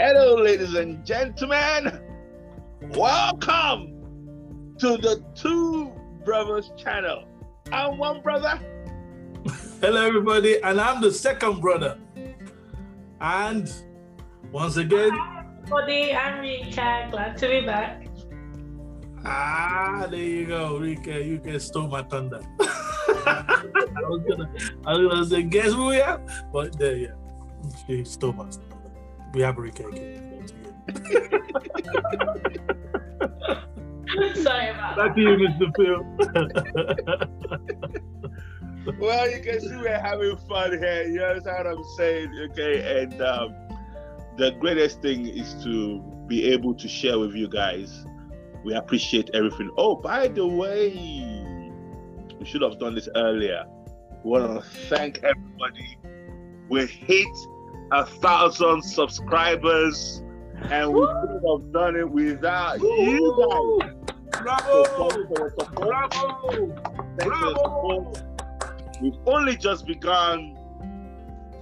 Hello, ladies and gentlemen. Welcome to the Two Brothers channel. I'm one brother. Hello, everybody, and I'm the second brother. And once again, Hi, everybody. I'm Rika. Glad to be back. ah, there you go, Rika. You can stole my thunder. I was gonna, I was gonna say, guess who we have? But there, yeah, she stole my thunder. We have Rika again. Sorry about Back that. to you, Mr. Phil. Well, you can see we're having fun here. You understand what I'm saying? Okay, and um, the greatest thing is to be able to share with you guys. We appreciate everything. Oh, by the way, we should have done this earlier. We want to thank everybody. We hit a thousand subscribers, and we could have done it without you guys. Bravo! So thank you for your support. Bravo! Thank you for your Bravo! We've only just begun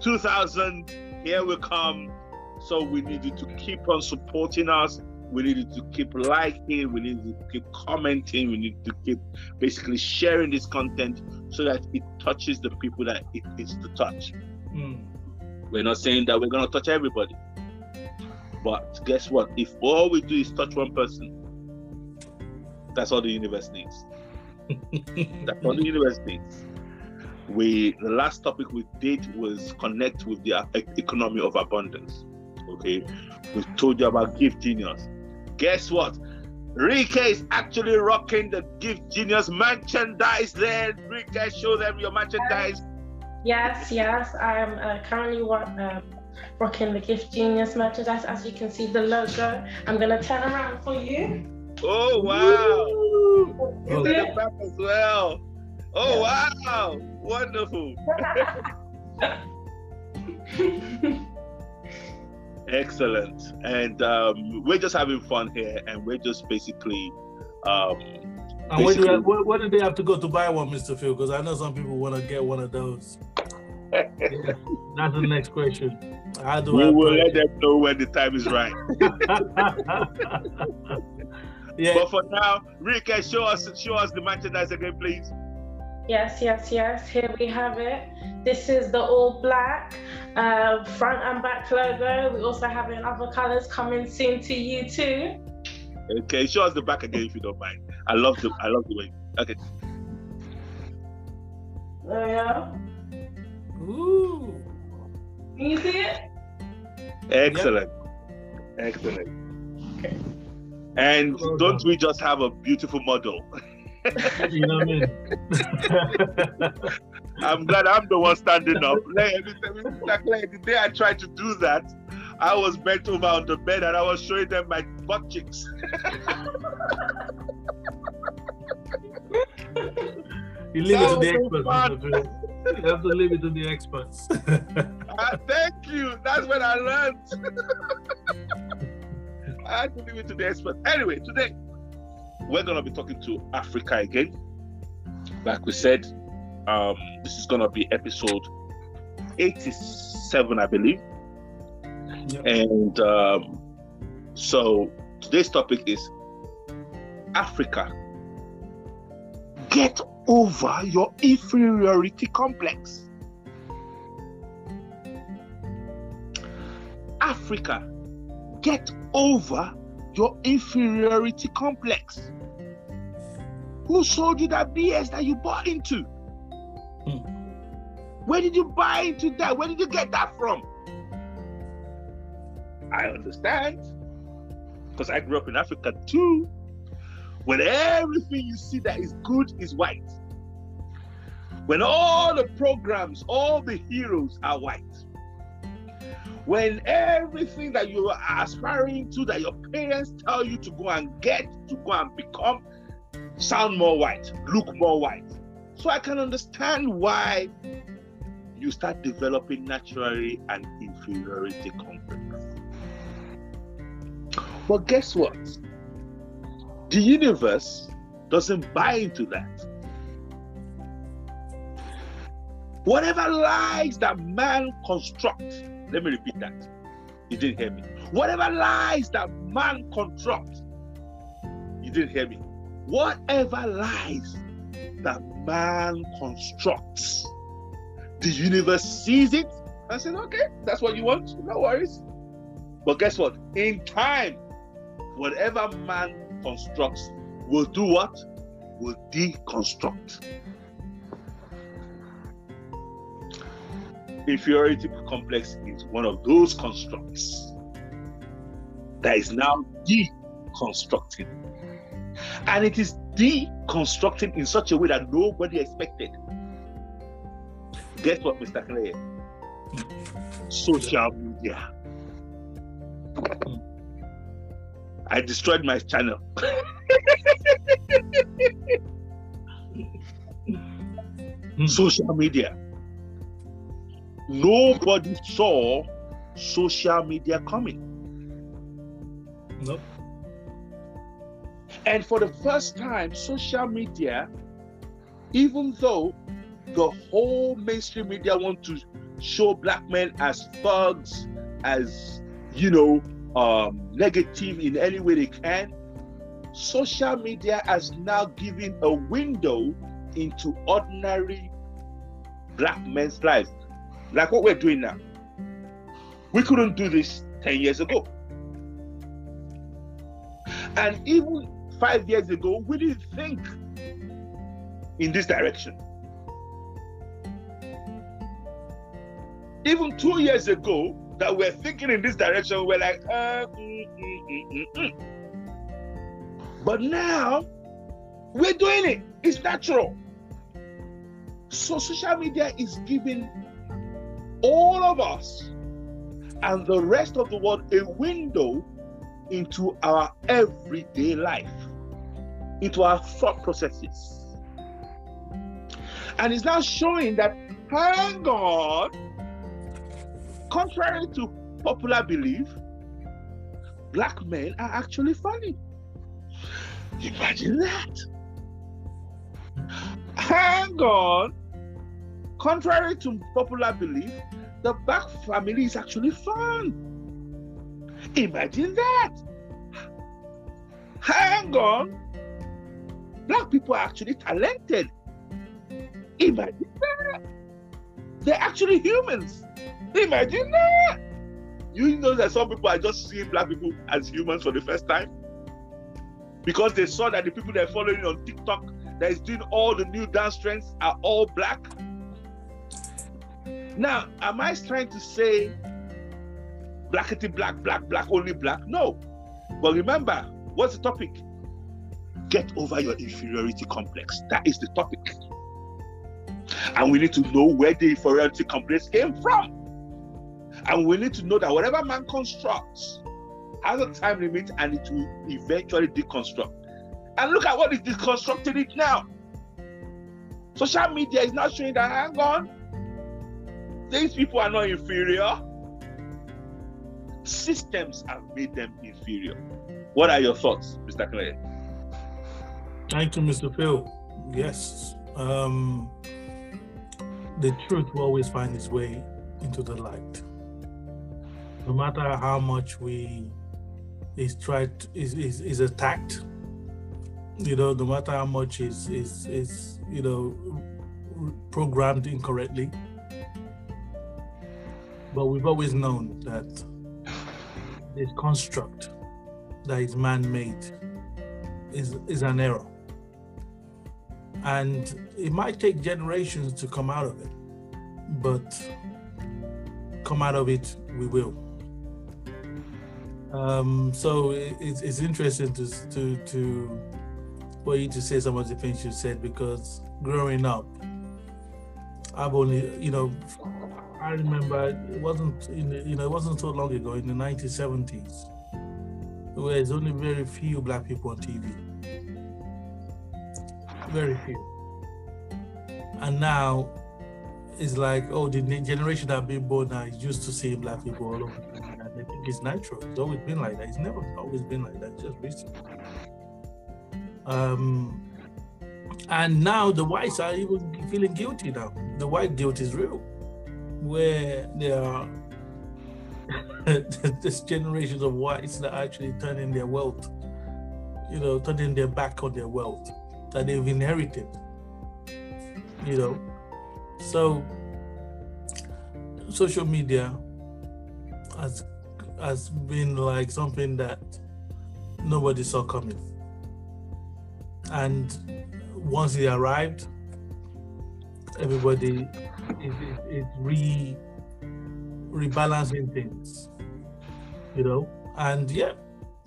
2000. Here we come. So we need you to keep on supporting us. We need you to keep liking. We need to keep commenting. We need to keep basically sharing this content so that it touches the people that it is to touch. Mm. We're not saying that we're going to touch everybody. But guess what? If all we do is touch one person, that's all the universe needs. That's all the universe needs. We the last topic we did was connect with the uh, e- economy of abundance. Okay, we told you about Gift Genius. Guess what? Rika is actually rocking the Gift Genius merchandise. There, Rika, show them your merchandise. Yes, yes. I'm uh, currently wa- um, rocking the Gift Genius merchandise. As you can see, the logo. I'm gonna turn around for you. Oh wow! Oh, It's in the back as well. Oh wow! Wonderful. Excellent. And um, we're just having fun here, and we're just basically um, And where, do I, where, where do they have to go to buy one, Mr. Phil? Because I know some people want to get one of those. Yeah, that's the next question. How do we I will let them know when the time is right. yeah, But for now, Rika, show us show us the merchandise again, please. Yes, yes, yes. Here we have it. This is the all black uh, front and back logo. We also have it in other colors coming soon to you too. Okay, show us the back again if you don't mind. I love the I love the way. Okay. There we go. Ooh. Can you see it? Excellent. Excellent. Okay. And Well don't done. we just have a beautiful model? you know what I mean? I'm glad I'm the one standing up. Like, like, like, the day I tried to do that, I was bent over on the bed and I was showing them my butt cheeks. you leave it to the That experts, Mr. Phil. You have to leave it to the experts. Ah, thank you. That's what I learned. I had to leave it to the experts. Anyway, today we're gonna be talking to Africa again. Like we said, um, this is gonna be episode 87, I believe. Yep. And um, so today's topic is Africa. Get over your inferiority complex. Africa, get over your inferiority complex. Who sold you that BS that you bought into? Hmm. Where did you buy into that? Where did you get that from? I understand. Because I grew up in Africa too. When everything you see that is good is white. When all the programs, all the heroes are white. When everything that you are aspiring to, that your parents tell you to go and get, to go and become, sound more white, look more white. So I can understand why you start developing naturally an inferiority complex. But guess what? The universe doesn't buy into that. Whatever lies that man constructs, let me repeat that. You didn't hear me. Whatever lies that man constructs, you didn't hear me. Whatever lies that man constructs, the universe sees it and says, okay, that's what you want, no worries. But guess what? In time, whatever man constructs will do what? Will deconstruct. Inferiority complex is one of those constructs that is now deconstructing. And it is deconstructing in such a way that nobody expected. Guess what, Mr. Clay? Social media. Hmm. I destroyed my channel. Hmm. social media. Nobody saw social media coming. Nope. And for the first time, social media, even though the whole mainstream media want to show black men as thugs, as you know, um, negative in any way they can, social media has now given a window into ordinary black men's lives, like what we're doing now. We couldn't do this 10 years ago. And even five years ago, we didn't think in this direction. Even two years ago, that we're thinking in this direction, we're like, uh, mm, mm, mm, but now we're doing it. It's natural. So social media is giving all of us and the rest of the world a window into our everyday life, into our thought processes. And it's now showing that, hang on, contrary to popular belief, black men are actually funny. Imagine that. Hang on. Contrary to popular belief, the black family is actually fun. Imagine that. Hang on. Black people are actually talented. Imagine that. They're actually humans. Imagine that. You know that some people are just seeing black people as humans for the first time because they saw that the people they're following on TikTok that is doing all the new dance trends are all black. Now, am I trying to say blackity black, black, black, only black? No. But remember, what's the topic? Get over your inferiority complex. That is the topic. And we need to know where the inferiority complex came from. And we need to know that whatever man constructs has a time limit and it will eventually deconstruct. And look at what is deconstructing it now. Social media is not showing that, hang on, these people are not inferior. Systems have made them inferior. What are your thoughts, Mr. Clay? Thank you, Mr. Phil. Yes. Um, the truth will always find its way into the light. No matter how much we is tried is, is is attacked, you know, no matter how much is is is you know programmed incorrectly. But we've always known that this construct that is man-made is is an error and it might take generations to come out of it but come out of it we will um, so it, it's, it's interesting to, to to for you to say some of the things you said because growing up i've only you know i remember it wasn't the, you know it wasn't so long ago in the 1970s where there's only very few black people on tv very few. And now it's like, oh, the generation that been born now is used to seeing black people all over. They think it's natural. It's always been like that. It's never always been like that. Just recently. Um, and now the whites are even feeling guilty now. The white guilt is real, where there are this generations of whites that are actually turning their wealth, you know, turning their back on their wealth that they've inherited. You know, so social media has has been like something that nobody saw coming. And once it arrived, everybody is re rebalancing things, you know. And yeah,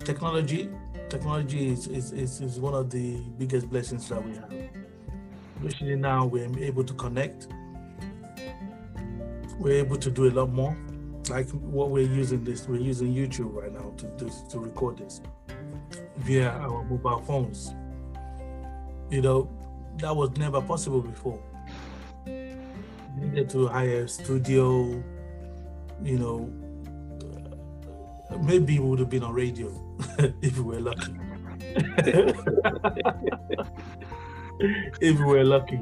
technology technology is, is, is, is one of the biggest blessings that we have. Especially now we're able to connect. We're able to do a lot more. Like what we're using this, we're using YouTube right now to, to, to record this via our mobile phones. You know, that was never possible before. You needed to hire a studio, you know, uh, maybe we would have been on radio if we were lucky. if we were lucky.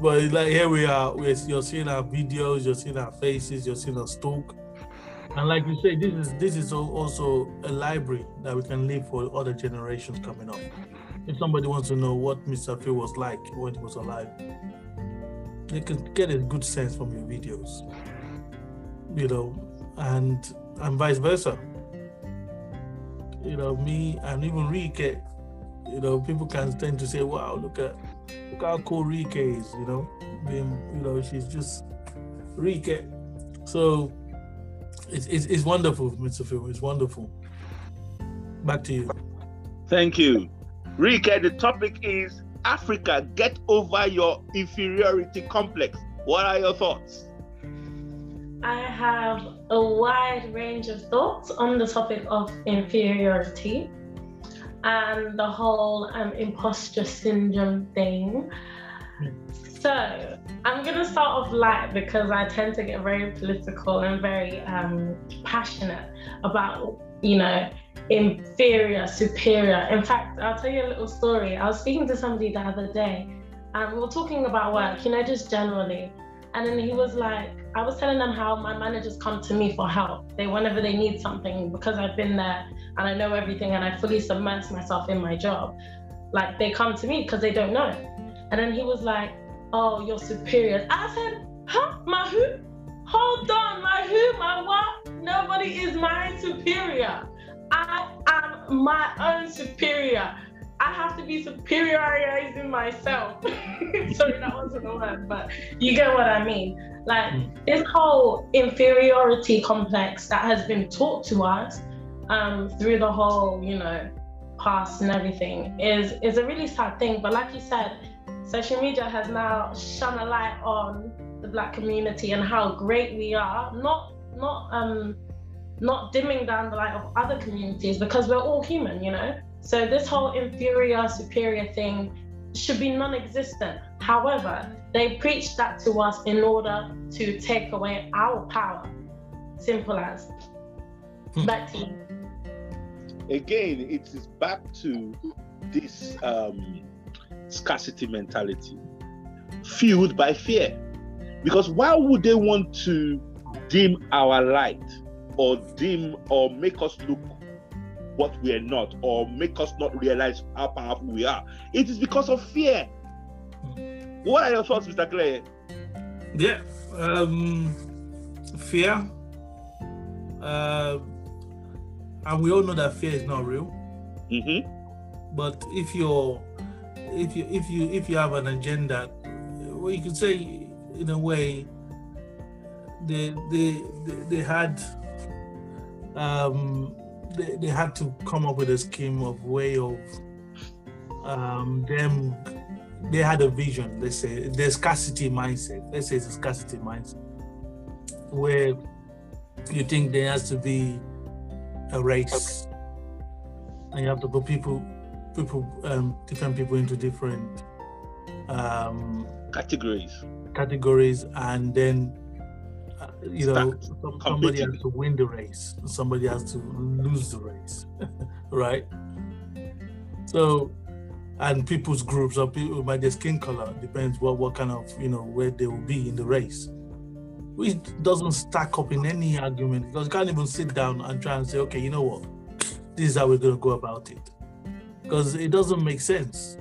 But like here we are, we're, you're seeing our videos, you're seeing our faces, you're seeing our talk. And like you say, this is this is also a library that we can leave for other generations coming up. If somebody wants to know what Mr. Phil was like when he was alive, they can get a good sense from your videos. You know, and and vice versa. You know, me and even Rike, you know, people can tend to say, wow, look at look how cool Rike is, you know. Being, you know, she's just Rike. So it's, it's, it's wonderful, Mr. Phil. It's wonderful. Back to you. Thank you. Rike, the topic is Africa, get over your inferiority complex. What are your thoughts? I have a wide range of thoughts on the topic of inferiority and the whole um, imposter syndrome thing. So I'm gonna start off light because I tend to get very political and very um, passionate about, you know, inferior, superior. In fact, I'll tell you a little story. I was speaking to somebody the other day, and we were talking about work, you know, just generally. And then he was like, I was telling them how my managers come to me for help. They whenever they need something because I've been there and I know everything and I fully submerge myself in my job. Like they come to me because they don't know. And then he was like, "Oh, your superior. I said, "Huh? My who? Hold on, my who? My what? Nobody is my superior. I am my own superior. I have to be superiorizing myself. Sorry, that wasn't a word, but you get what I mean. Like mm. this whole inferiority complex that has been taught to us um, through the whole, you know, past and everything is is a really sad thing. But like you said, social media has now shone a light on the black community and how great we are. Not not um not dimming down the light of other communities because we're all human, you know. So this whole inferior superior thing should be non-existent. However, they preach that to us in order to take away our power. Simple as. Hmm. Back to you. Again, it is back to this um, scarcity mentality, fueled by fear. Because why would they want to dim our light or dim or make us look what we are not or make us not realize how powerful we are. It is because of fear. What are your thoughts, Mr. Clay? Yeah, um, fear. Uh, and we all know that fear is not real. Mm-hmm. But if you're, if you if you if you have an agenda, well, you could say in a way, they they they, they had um, they, they had to come up with a scheme of way of um, them. They had a vision. Let's say the scarcity mindset. Let's say it's a scarcity mindset, where you think there has to be a race, and you have to put people, people, um, different people into different um, categories. Categories, and then you know, some, somebody has to win the race, somebody has to lose the race, right? So, and people's groups or people by their skin color depends what what kind of you know where they will be in the race. which doesn't stack up in any argument because you can't even sit down and try and say, okay, you know what, this is how we're going to go about it, because it doesn't make sense.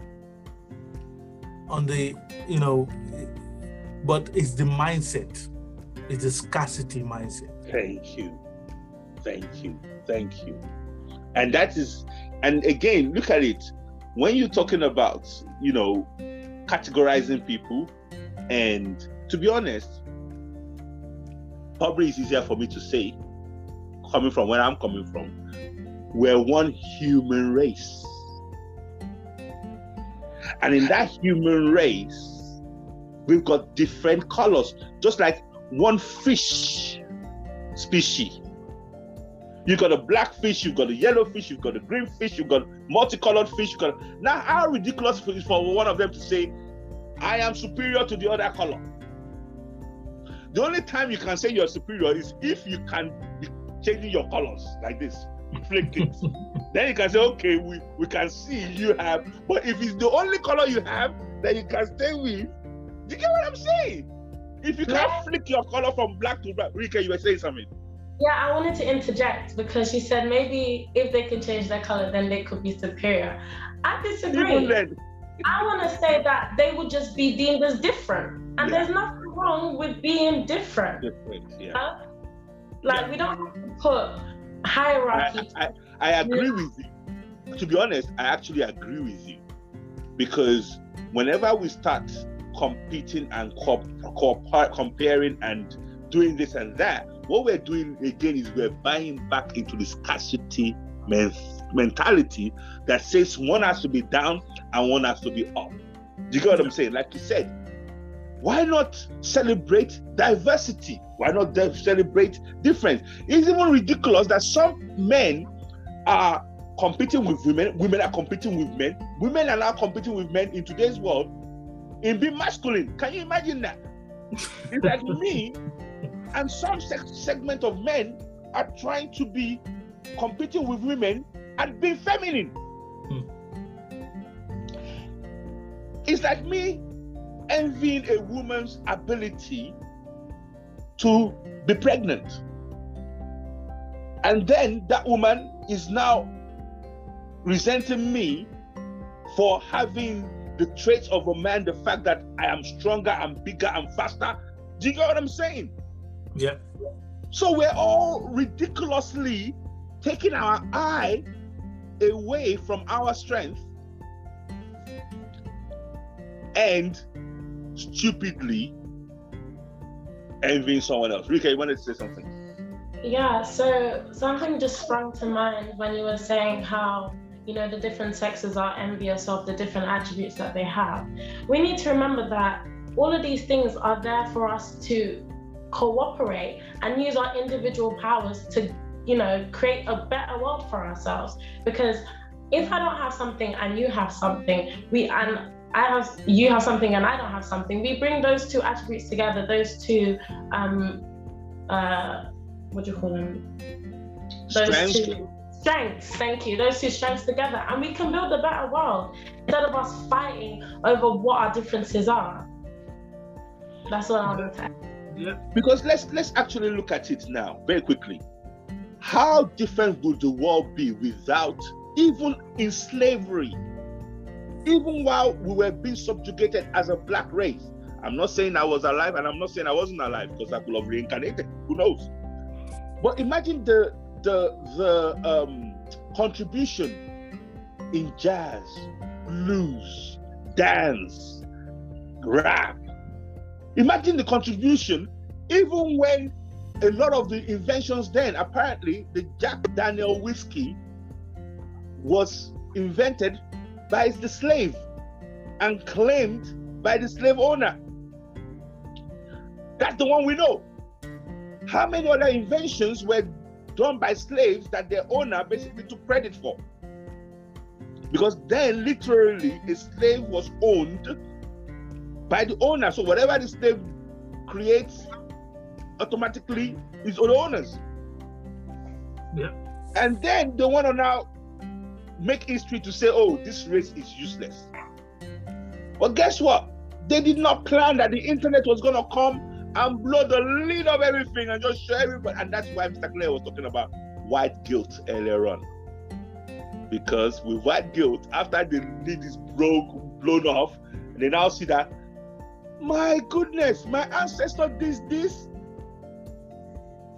On the, you know, but it's the mindset, it's the scarcity mindset. Thank you, thank you, thank you, and that is, and again, look at it. When you're talking about, you know, categorizing people, and to be honest, probably it's easier for me to say, coming from where I'm coming from, we're one human race. And in that human race, we've got different colors, just like one fish species. You've got a black fish, you've got a yellow fish, you've got a green fish, you've got multicolored fish. Got now how ridiculous is for one of them to say, I am superior to the other color. The only time you can say you're superior is if you can be changing your colors like this, flick it. then you can say, okay, we, we can see you have. But if it's the only color you have that you can stay with, do you get what I'm saying? If you can't yeah. flick your color from black to black, Rika, you were saying something. Yeah, I wanted to interject because she said maybe if they can change their color, then they could be superior. I disagree. I want to say that they would just be deemed as different, and yeah. there's nothing wrong with being different. Different, yeah. Uh, like yeah. we don't have to put hierarchy. I, I, I agree with you. To be honest, I actually agree with you because whenever we start competing and co- co- comparing and doing this and that, what we're doing again is we're buying back into the scarcity men- mentality that says one has to be down and one has to be up. Do you get what I'm saying? Like you said, why not celebrate diversity? Why not celebrate difference? It's even ridiculous that some men are competing with women, women are competing with men, women are now competing with men in today's world in being masculine. Can you imagine that? It's like me and some segment of men are trying to be competing with women and being feminine. Hmm. It's like me envying a woman's ability to be pregnant. And then that woman is now resenting me for having the traits of a man, the fact that I am stronger, I'm bigger, I'm faster. Do you get what I'm saying? Yeah. So we're all ridiculously taking our eye away from our strength and stupidly envying someone else. Rika, you wanted to say something? Yeah, so something just sprung to mind when you were saying how, you know, the different sexes are envious of the different attributes that they have. We need to remember that all of these things are there for us to cooperate and use our individual powers to, you know, create a better world for ourselves. Because if I don't have something and you have something, we and I have you have something and I don't have something. We bring those two attributes together, those two um uh what do you call them? Those strengths. two strengths, thank you. Those two strengths together. And we can build a better world instead of us fighting over what our differences are. That's what I would say. Yeah. Because let's let's actually look at it now very quickly. How different would the world be without even in slavery? Even while we were being subjugated as a black race. I'm not saying I was alive and I'm not saying I wasn't alive because I could have reincarnated. Who knows? But imagine the the the um, contribution in jazz, blues, dance, rap. Imagine the contribution, even when a lot of the inventions then, apparently, the Jack Daniel whiskey was invented by the slave and claimed by the slave owner. That's the one we know. How many other inventions were done by slaves that their owner basically took credit for? Because then, literally, a slave was owned by the owner. So, whatever the slave creates, automatically is all the owners. Yeah. And then they want to now make history to say, oh, this race is useless. But guess what? They did not plan that the internet was going to come and blow the lid of everything and just show everybody. And that's why Mr. Clay was talking about white guilt earlier on. Because with white guilt, after the lid is broke, blown off, they now see that, my goodness, my ancestor did this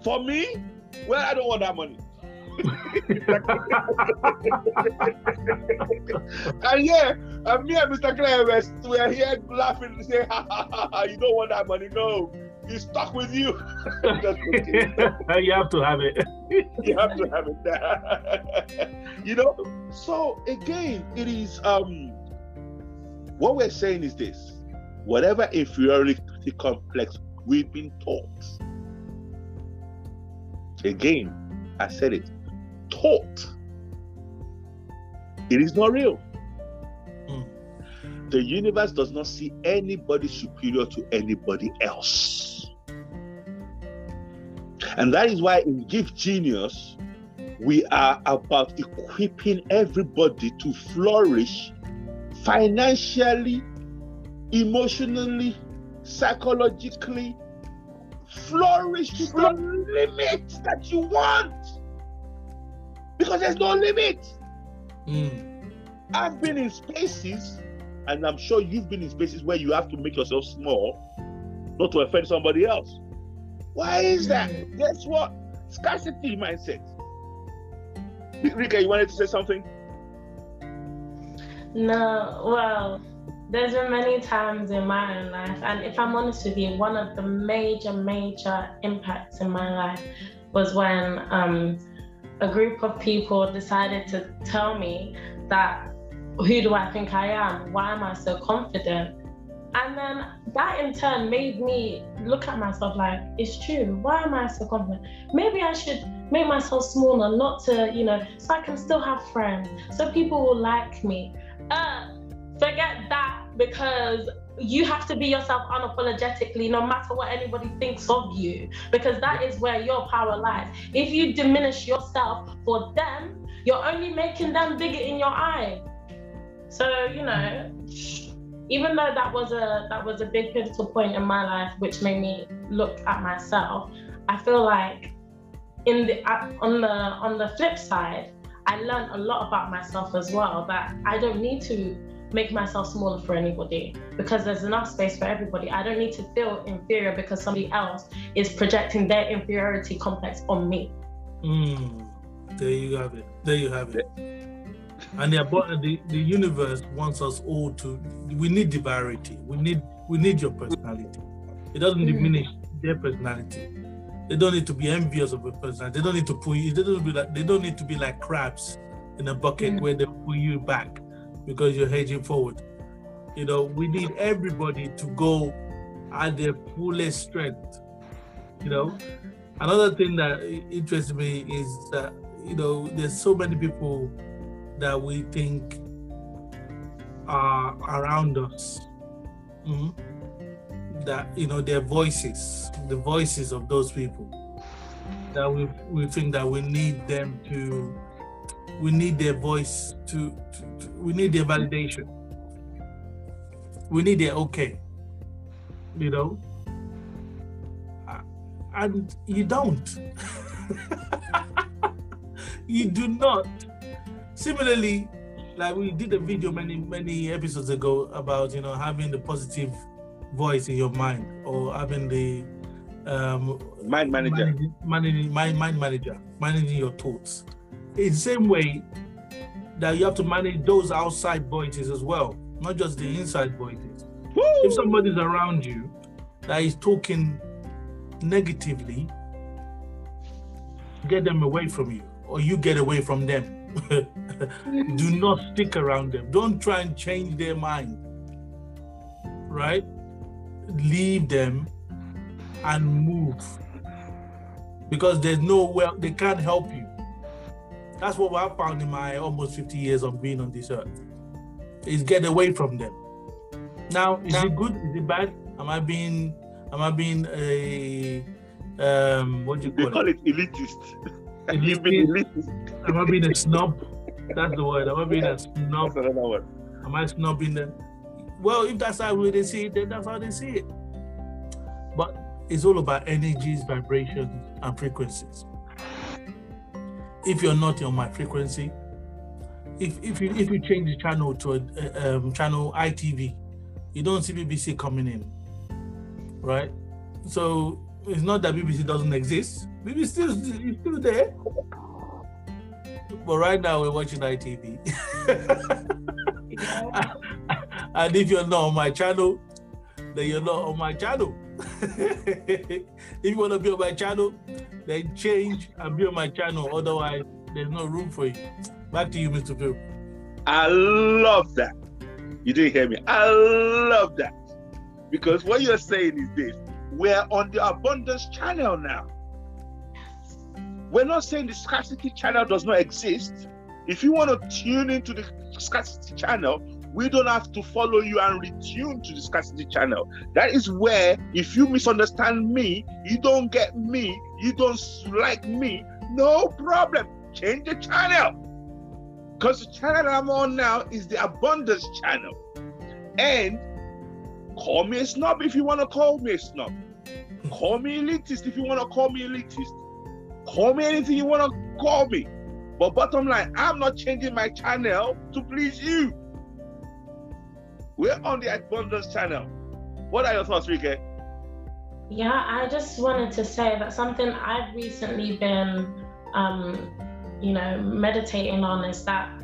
for me. Well, I don't want that money. and yeah, and me and Mr. Clay we are here laughing and saying, ha, ha, ha, ha, you don't want that money. No, he's stuck with you. you have to have it. you have to have it. you know, so again, it is um what we're saying is this whatever inferiority complex we've been taught. Again, I said it, taught. It is not real. Mm. The universe does not see anybody superior to anybody else. And that is why in Gift Genius, we are about equipping everybody to flourish financially, emotionally, psychologically, flourish to the limit that you want. Because there's no limit. Mm. I've been in spaces, and I'm sure you've been in spaces where you have to make yourself small, not to offend somebody else. Why is that? Guess what? Scarcity mindset. Rika, you wanted to say something? No, well, there's been many times in my own life, and if I'm honest with you, one of the major, major impacts in my life was when um, a group of people decided to tell me that who do I think I am? Why am I so confident? And then that in turn made me look at myself like, it's true. Why am I so confident? Maybe I should make myself smaller, not to, you know, so I can still have friends, so people will like me. Uh, forget that because you have to be yourself unapologetically no matter what anybody thinks of you because that is where your power lies. If you diminish yourself for them you're only making them bigger in your eyes so you know even though that was a that was a big pivotal point in my life which made me look at myself i feel like in the on the on the flip side i learned a lot about myself as well that i don't need to make myself smaller for anybody because there's enough space for everybody. I don't need to feel inferior because somebody else is projecting their inferiority complex on me. Mm, there you have it. There you have it. And the, the the universe wants us all to. We need diversity. We need we need your personality. It doesn't mm. diminish their personality. They don't need to be envious of a person. They don't need to pull you. They don't be like. They don't need to be like crabs in a bucket mm. where they pull you back because you're hedging forward. You know, we need everybody to go at their fullest strength. You know, another thing that interests me is that you know there's so many people that we think are around us. Mm-hmm. That you know their voices, the voices of those people. That we we think that we need them to we need their voice to, to, to, we need their validation. We need their okay. You know? And you don't. You do not. Similarly like we did a video many many episodes ago about you know having the positive voice in your mind or having the um, mind manager. managing, managing mind, mind manager managing your thoughts in the same way that you have to manage those outside voices as well, not just the inside voices. Woo! If somebody's around you that is talking negatively, get them away from you, or you get away from them. Do not stick around them. Don't try and change their mind. Right? Leave them and move. Because there's no well, they can't help you. That's what I've found in my almost 50 years of being on this earth. Is get away from them. Now, is now, it good? Is it bad? Am I being am I being a um what do you call, it? they call it? it elitist. You've been elitist. Am I being a snob? That's the word. Am I being a snob? That's another word. Am I snobbing them? Well, if that's how they see it, then that's how they see it. But it's all about energies, vibrations, and frequencies. If you're not on my frequency, if if you if you change the channel to a, um, channel ITV, you don't see BBC coming in, right? So it's not that BBC doesn't exist. BBC still is still there, but right now we're watching ITV. and if you're not on my channel, then you're not on my channel. if you want to be on my channel, then change and be on my channel. Otherwise, there's no room for you. Back to you, Mr. Phil. I love that. You didn't hear me. I love that. Because what you're saying is this we're on the abundance channel now. We're not saying the scarcity channel does not exist. If you want to tune into the scarcity channel, we don't have to follow you and retune to discuss the scarcity channel. That is where, if you misunderstand me, you don't get me, you don't like me, no problem. Change the channel. Because the channel I'm on now is the abundance channel. And call me a snob if you want to call me a snob. Call me elitist if you want to call me elitist. Call me anything you want to call me. But bottom line, I'm not changing my channel to please you. We're on the abundance channel. What are your thoughts, Rike? Yeah, I just wanted to say that something I've recently been, um, you know, meditating on is that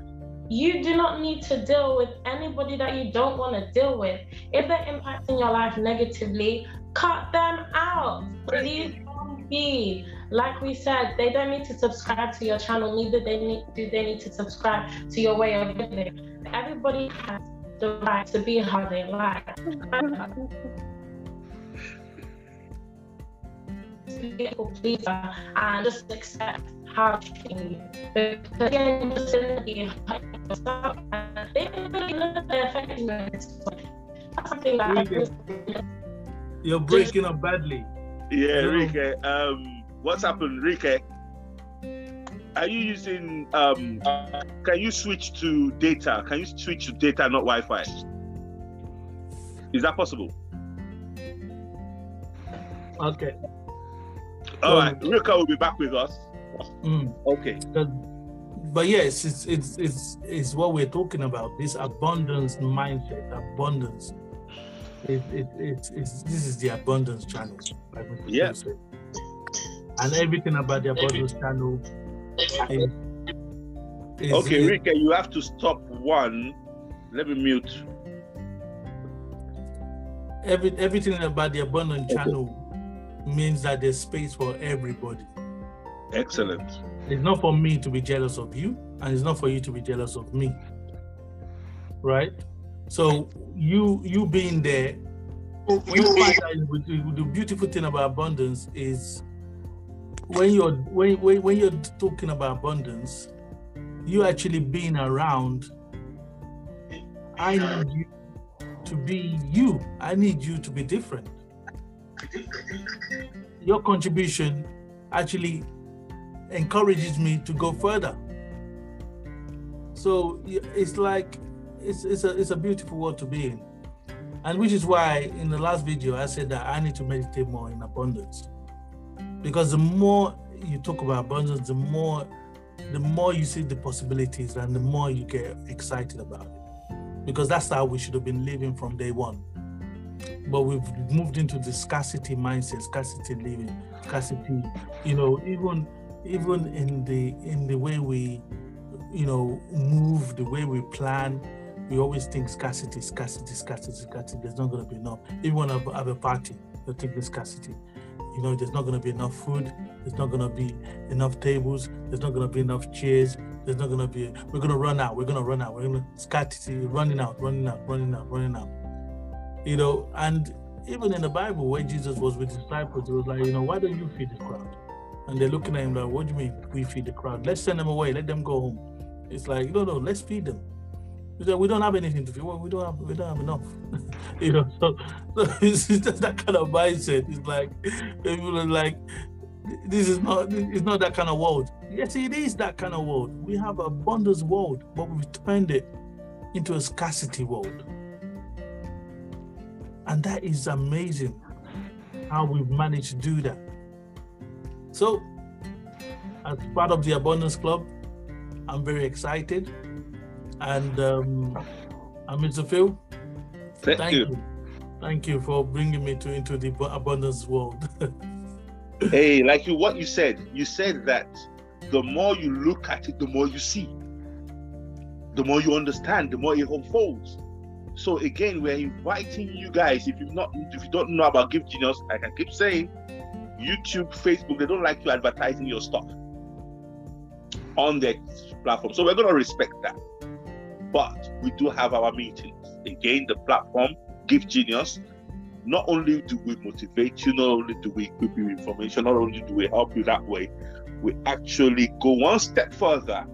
you do not need to deal with anybody that you don't want to deal with. If they're impacting your life negatively, cut them out. Please don't be. Like we said, they don't need to subscribe to your channel, neither they need, do they need to subscribe to your way of living. Everybody has the right to be how they like. People pleaser and just accept how to treat you. Because again, you're just in the yourself and they really look at affecting you. That's something that You're breaking up badly. Yeah, No. Rike. Um, what's happened, Rike? Are you using um can you switch to data? Can you switch to data, not Wi-Fi? Is that possible? Okay. All Um, right, Rika will be back with us. Mm. Okay. But yes, it's it's it's it's what we're talking about. This abundance mindset, abundance. It, it, it's it's this is the abundance channel. Like Yeah. And everything about the abundance channel is, is Okay, is- Rika, you have to stop one. Let me mute. every everything about the abundant channel means that there's space for everybody. Excellent. It's not for me to be jealous of you, and it's not for you to be jealous of me. Right? So you you being there, you find that with- with the beautiful thing about abundance is when you're when, when, you're talking about abundance, you actually being around. I need you to be you. I need you to be different. Your contribution actually encourages me to go further. So it's like it's it's a it's a beautiful world to be in, and which is why in the last video I said that I need to meditate more in abundance, because the more you talk about abundance, the more the more you see the possibilities, and the more you get excited about it, because that's how we should have been living from day one. But we've moved into the scarcity mindset, scarcity living, scarcity. You know, even even in the in the way we you know move the way we plan we always think scarcity scarcity scarcity scarcity there's not going to be enough even when I have, a party you think scarcity you know there's not going to be enough food there's not going to be enough tables there's not going to be enough chairs there's not going to be we're going to run out we're going to run out we're going to scarcity running out running out running out running out you know and even in the bible where jesus was with disciples he was like you know why don't you feed the crowd and they're looking at him like, what do you mean we feed the crowd? Let's send them away. Let them go home. It's like, no, no, let's feed them. We don't have anything to feed. Well, we don't have, we don't have enough. you know, so, so it's just that kind of mindset. It's like, people are like, this is not, it's not that kind of world. Yes, it is that kind of world. We have abundance world, but we've turned it into a scarcity world. And that is amazing. how we've managed to do that. So, as part of the Abundance Club, I'm very excited. And um, I'm Mr. Phil. Thank, Thank you. you. Thank you for bringing me to into the abundance world. Hey, like you, what you said, you said that the more you look at it, the more you see, the more you understand, the more it unfolds. So again, we're inviting you guys. If you've not, if you don't know about Give Genius, like I keep saying, YouTube, Facebook, they don't like you advertising your stuff on their platform. So we're gonna respect that. But we do have our meetings. Again, the platform, Give Genius, not only do we motivate you, not only do we give you information, not only do we help you that way, we actually go one step further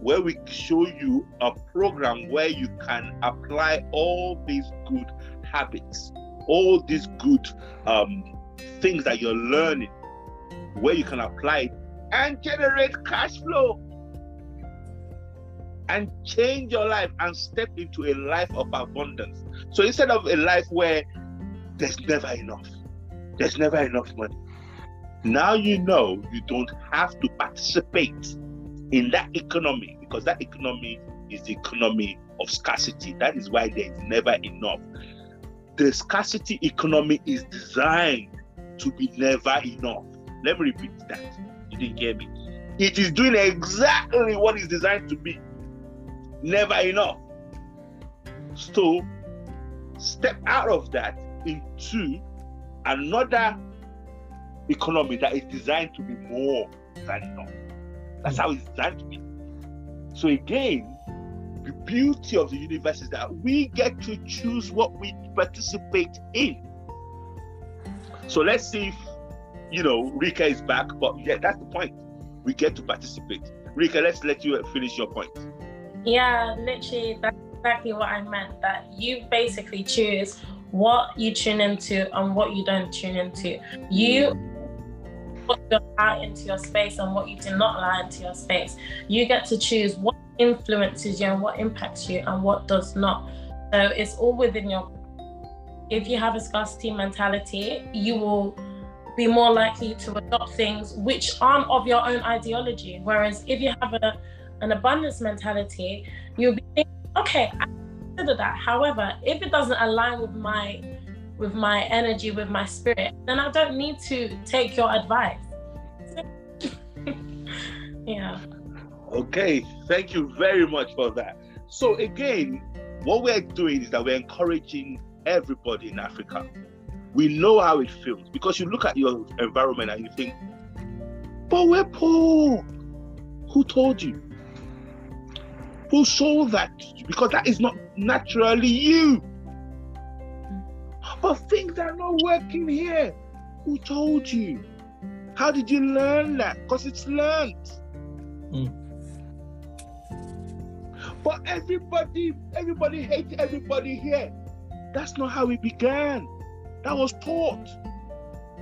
where we show you a program where you can apply all these good habits, all these good um, things that you're learning, where you can apply it and generate cash flow and change your life and step into a life of abundance. So instead of a life where there's never enough. There's never enough money. Now you know you don't have to participate in that economy because that economy is the economy of scarcity. That is why there is never enough. The scarcity economy is designed to be never enough. Let me repeat that. You didn't hear me. It is doing exactly what it's designed to be. Never enough. So step out of that into another economy that is designed to be more than enough. That's how it's designed to be. So again, the beauty of the universe is that we get to choose what we participate in. So let's see if you know Rika is back, but yeah, that's the point. We get to participate. Rika, let's let you finish your point. Yeah, literally, that's exactly what I meant. That you basically choose what you tune into and what you don't tune into. You put your out into your space and what you do not allow into your space. You get to choose what influences you and what impacts you and what does not. So it's all within your. If you have a scarcity mentality, you will be more likely to adopt things which aren't of your own ideology. Whereas if you have a, an abundance mentality, you'll be thinking, okay, I consider that. However, if it doesn't align with my with my energy, with my spirit, then I don't need to take your advice. yeah. Okay, thank you very much for that. So again, what we're doing is that we're encouraging everybody in Africa. We know how it feels because you look at your environment and you think, but we're poor. Who told you? Who sold that? Because that is not naturally you. But things are not working here. Who told you? How did you learn that? Because it's learned. Mm. But everybody, everybody hates everybody here. That's not how it began. That was taught.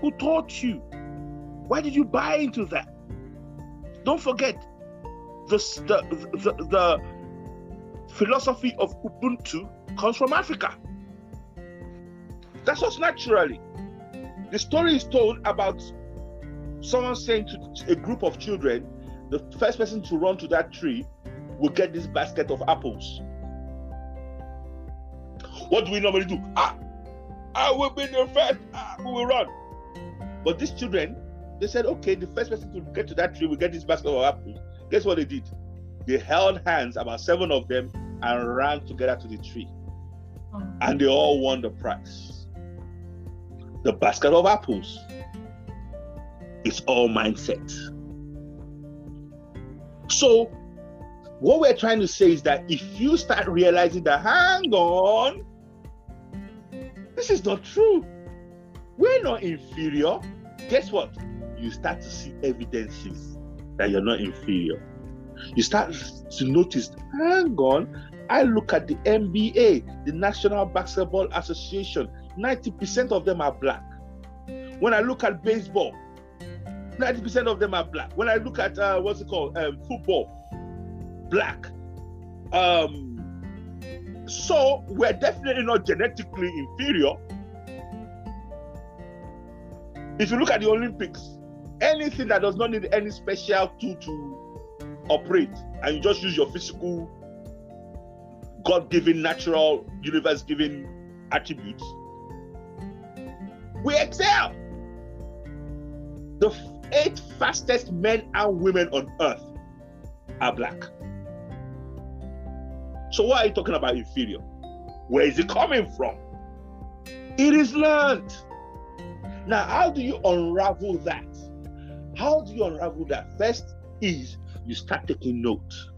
Who taught you? Why did you buy into that? Don't forget, the, the, the, the philosophy of Ubuntu comes from Africa. That's us naturally. The story is told about someone saying to a group of children, the first person to run to that tree will get this basket of apples. What do we normally do? Ah, I will be the first. Ah, we will run. But these children, they said, okay, the first person to get to that tree will get this basket of apples. Guess what they did? They held hands, about seven of them, and ran together to the tree. Hmm. And they all won the prize. The basket of apples. It's all mindset. So, what we're trying to say is that if you start realizing that, hang on, this is not true. We're not inferior. Guess what? You start to see evidences that you're not inferior. You start to notice, hang on, I look at the NBA, the National Basketball Association, 90% of them are black. When I look at baseball, 90% of them are black. When I look at uh, what's it called, um, football, black. Um, so we're definitely not genetically inferior. If you look at the Olympics, anything that does not need any special tool to operate, and you just use your physical, God given, natural, universe given attributes, we excel. The eight fastest men and women on earth are black. So, why are you talking about inferior? Where is it coming from? It is learned. Now, how do you unravel that? How do you unravel that? First is you start taking notes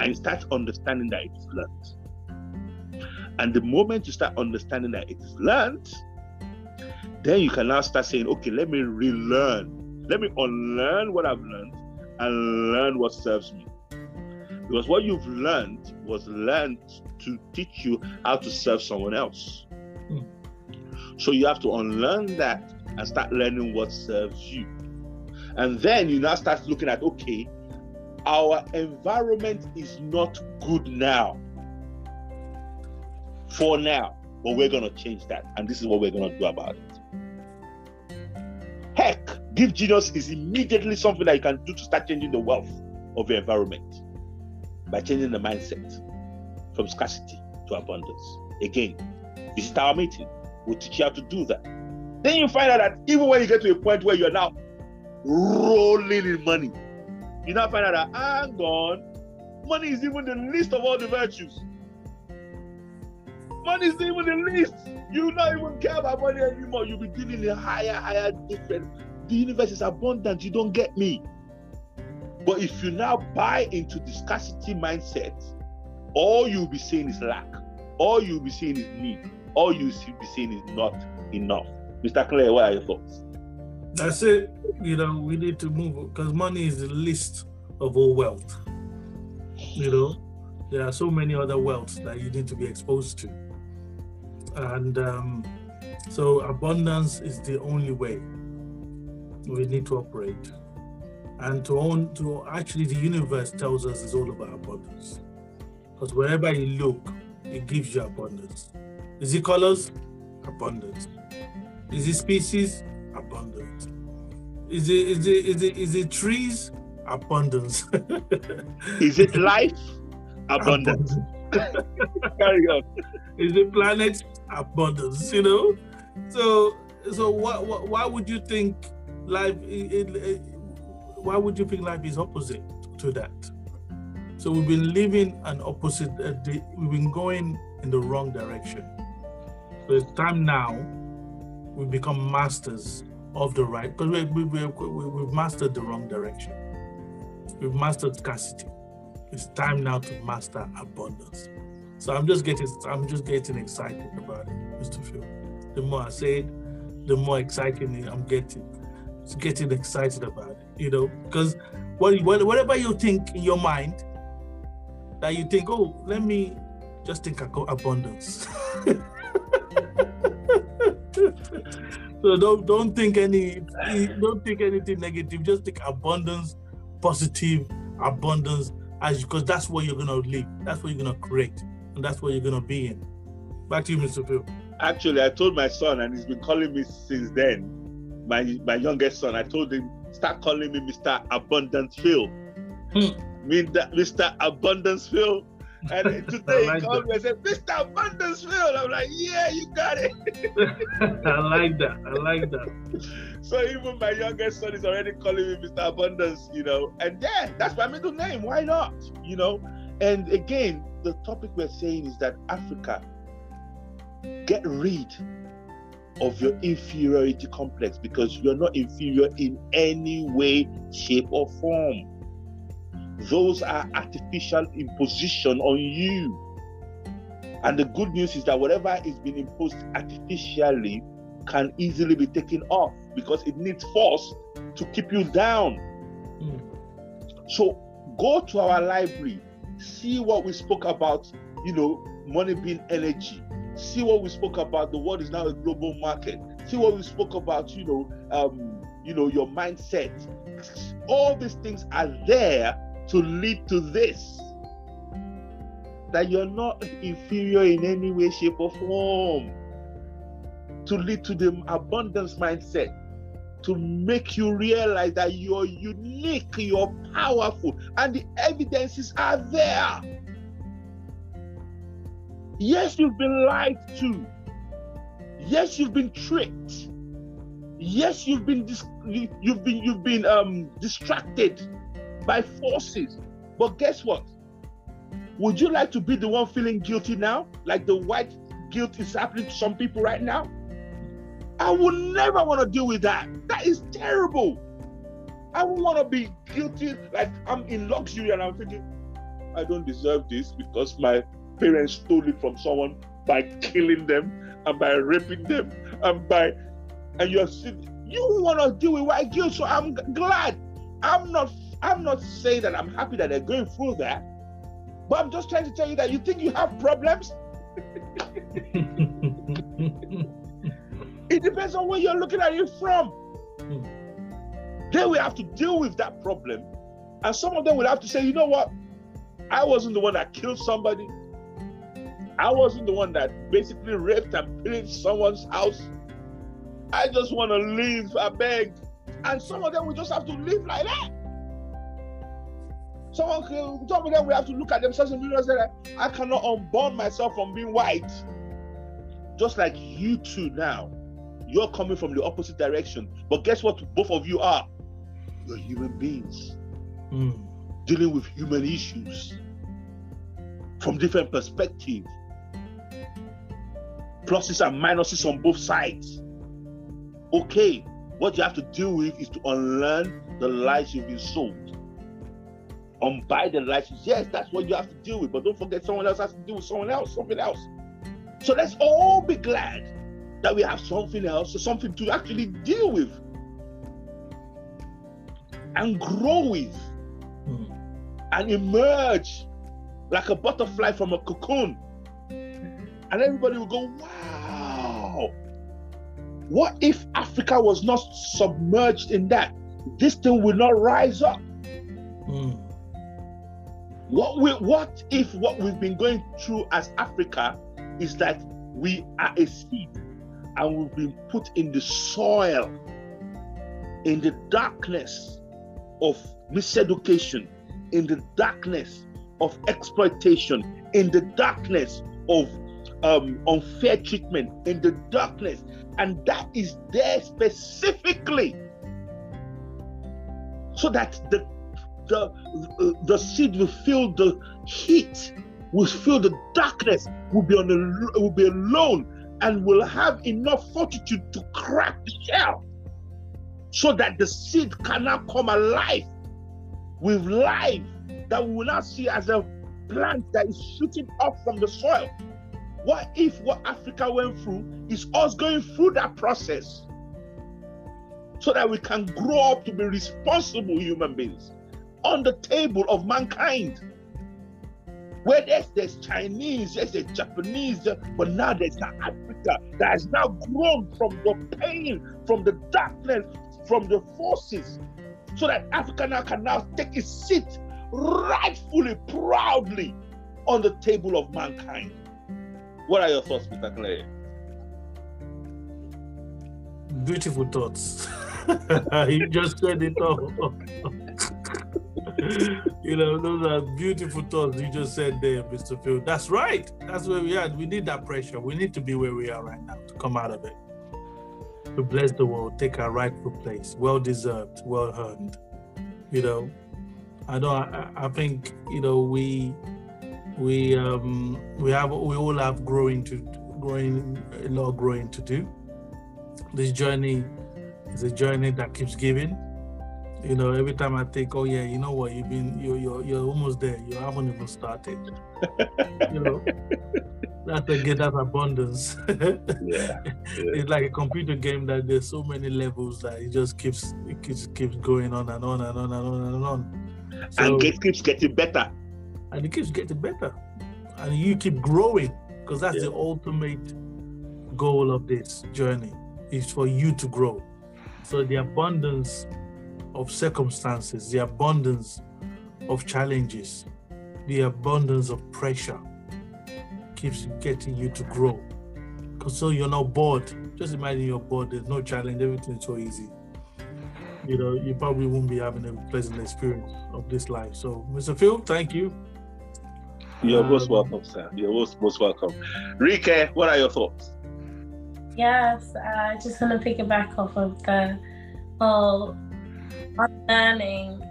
and you start understanding that it is learned. And the moment you start understanding that it is learned, then you can now start saying, okay, let me relearn. Let me unlearn what I've learned and learn what serves me. Because what you've learned was learned to teach you how to serve someone else. Hmm. So you have to unlearn that and start learning what serves you. And then you now start looking at okay, our environment is not good now. For now, but we're to change that. And this is what we're to do about it. Heck, Give genius is immediately something that you can do to start changing the wealth of your environment by changing the mindset from scarcity to abundance. Again, this is our meeting. We'll teach you how to do that. Then you find out that even when you get to a point where you're now rolling in money, you now find out that hang on, money is even the least of all the virtues. Money is even the least. You not even care about money anymore. You'll be dealing in higher, higher, different. The universe is abundant. You don't get me. But if you now buy into the scarcity mindset, all you'll be saying is lack. All you'll be saying is need. All you'll be saying is not enough. Mr. Clay, what are your thoughts? That's it. You know, we need to move because money is the least of all wealth. You know, there are so many other wealths that you need to be exposed to. And um, so abundance is the only way we need to operate and to own to actually the universe tells us it's all about abundance because wherever you look it gives you abundance is it colors abundance is it species abundance. Is it is it is it, is it trees? Abundance. Is it life? Abundance, carry on is it planets abundance you know? So so what why would you think life it, it, why would you think life is opposite to that? So we've been living an opposite, uh, we've been going in the wrong direction. So it's time now we become masters of the right, because we, we, we, we, we've mastered the wrong direction. We've mastered scarcity. It's time now to master abundance. So I'm just getting, I'm just getting excited about it, Mr. Phil. The more I say it, the more exciting I'm getting It's getting excited about it, you know, because whatever you think in your mind, that you think, oh, let me just think about abundance. so don't don't think any don't think anything negative. Just think abundance, positive abundance, as because that's what you're gonna live. That's what you're gonna create, and that's what you're gonna be in. Back to you, Mr. Phil. Actually, I told my son, and he's been calling me since then my my youngest son, I told him, start calling me Mr. Abundance Phil. Hmm. Mean that Mr. Abundance Phil. And today like he called that. me and said, Mr. Abundance Phil. I'm like, yeah, you got it. I like that. I like that. So even my youngest son is already calling me Mr. Abundance, you know. And yeah, that's my middle name. Why not? You know? And again, the topic we're saying is that Africa, get rid of your inferiority complex because you're not inferior in any way, shape, or form. Those are artificial imposition on you. And the good news is that whatever is being imposed artificially can easily be taken off because it needs force to keep you down. Mm. So go to our library, see what we spoke about, you know, money being energy See what we spoke about. The world is now a global market. See what we spoke about. You know, um, you know, your mindset. All these things are there to lead to this. That you're not inferior in any way, shape, or form. to lead to the abundance mindset, to make you realize that you're unique, you're powerful, and the evidences are there. Yes, you've been lied to. Yes, you've been tricked. Yes, you've been dis- you've been you've been um, distracted by forces. But guess what? Would you like to be the one feeling guilty now, like the white guilt is happening to some people right now? I would never want to deal with that. That is terrible. I would want to be guilty, like I'm in luxury and I'm thinking, I don't deserve this because my parents stole it from someone by killing them and by raping them and by and you're you want to deal with white guilt. So I'm glad. I'm not I'm not saying that I'm happy that they're going through that, but I'm just trying to tell you that you think you have problems. it depends on where you're looking at it from. Then we have to deal with that problem. And some of them will have to say, you know what? I wasn't the one that killed somebody. I wasn't the one that basically raped and pillaged someone's house. I just want to live, I beg. And some of them will just have to live like that. Someone, some of them will have to look at themselves and realize that I cannot unborn myself from being white. Just like you two now. You're coming from the opposite direction. But guess what? Both of you are. You're human beings mm. dealing with human issues from different perspectives pluses and minuses on both sides. Okay, what you have to deal with is to unlearn the lies you've been sold. Unbuy the lies. Yes, that's what you have to deal with. But don't forget, someone else has to deal with someone else, something else. So let's all be glad that we have something else, something to actually deal with and grow with mm. and emerge like a butterfly from a cocoon and everybody will go, wow. What if Africa was not submerged in that? This thing will not rise up. Mm. What we, what if what we've been going through as Africa is that we are a seed and we've been put in the soil, in the darkness of miseducation, in the darkness of exploitation, in the darkness of um, unfair treatment in the darkness, and that is there specifically so that the the the seed will feel the heat, will feel the darkness, will be on will be alone, and will have enough fortitude to crack the shell, so that the seed cannot come alive with life that we will not see as a plant that is shooting up from the soil. What if what Africa went through is us going through that process so that we can grow up to be responsible human beings on the table of mankind? Where there's, there's Chinese, there's, a Japanese, but now there's an Africa that has now grown from the pain, from the darkness, from the forces, so that Africa now can now take its seat rightfully, proudly on the table of mankind. What are your thoughts, Mr. Clay? Beautiful thoughts. you just said it all. you know, those are beautiful thoughts you just said there, Mr. Phil. That's right. That's where we are. We need that pressure. We need to be where we are right now to come out of it. To bless the world, take our rightful place, well deserved, well earned. You know, I know. I, I think you know we we um, we have we all have growing to growing a lot of growing to do. This journey is a journey that keeps giving. You know, every time I think, oh yeah, you know what, you've been you're you're, you're almost there. You haven't even started. you know, that's again that's abundance. yeah, yeah, It's like a computer game that there's so many levels that it just keeps it keeps keeps going on and on and on and on and on. So, and it keeps getting better and it keeps getting better and you keep growing because that's yeah. the ultimate goal of this journey is for you to grow so the abundance of circumstances the abundance of challenges the abundance of pressure keeps getting you to grow because so you're not bored just imagine you're bored, There's no challenge. Everything's so easy. You know, you probably won't be having a pleasant experience of this life. So, Mr. Phil, thank you. You're um, most welcome, sir. You're most, most welcome. Rike, what are your thoughts? Yes, I just want to piggyback off of the whole unlearning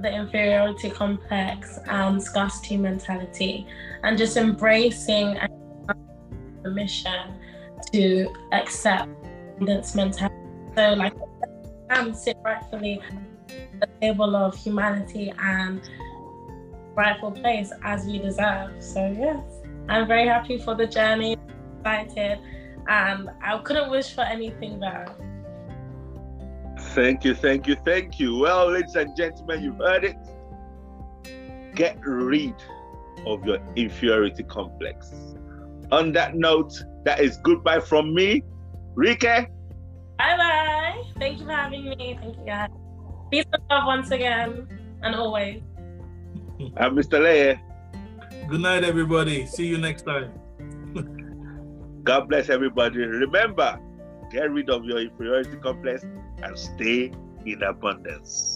the inferiority complex and scarcity mentality and just embracing the mission to accept abundance mentality. So, like, I'm sit rightfully at the table of humanity and rightful place as we deserve. So, yes, I'm very happy for the journey, excited, and I couldn't wish for anything better. Thank you, thank you, thank you. Well, ladies and gentlemen, you've heard it. Get rid of your inferiority complex. On that note, that is goodbye from me, Rike. Bye bye. Thank you for having me. Thank you, guys. Peace and love once again and always. I'm Mr. Leye. Good night, everybody. See you next time. God bless everybody. Remember, get rid of your inferiority complex and stay in abundance.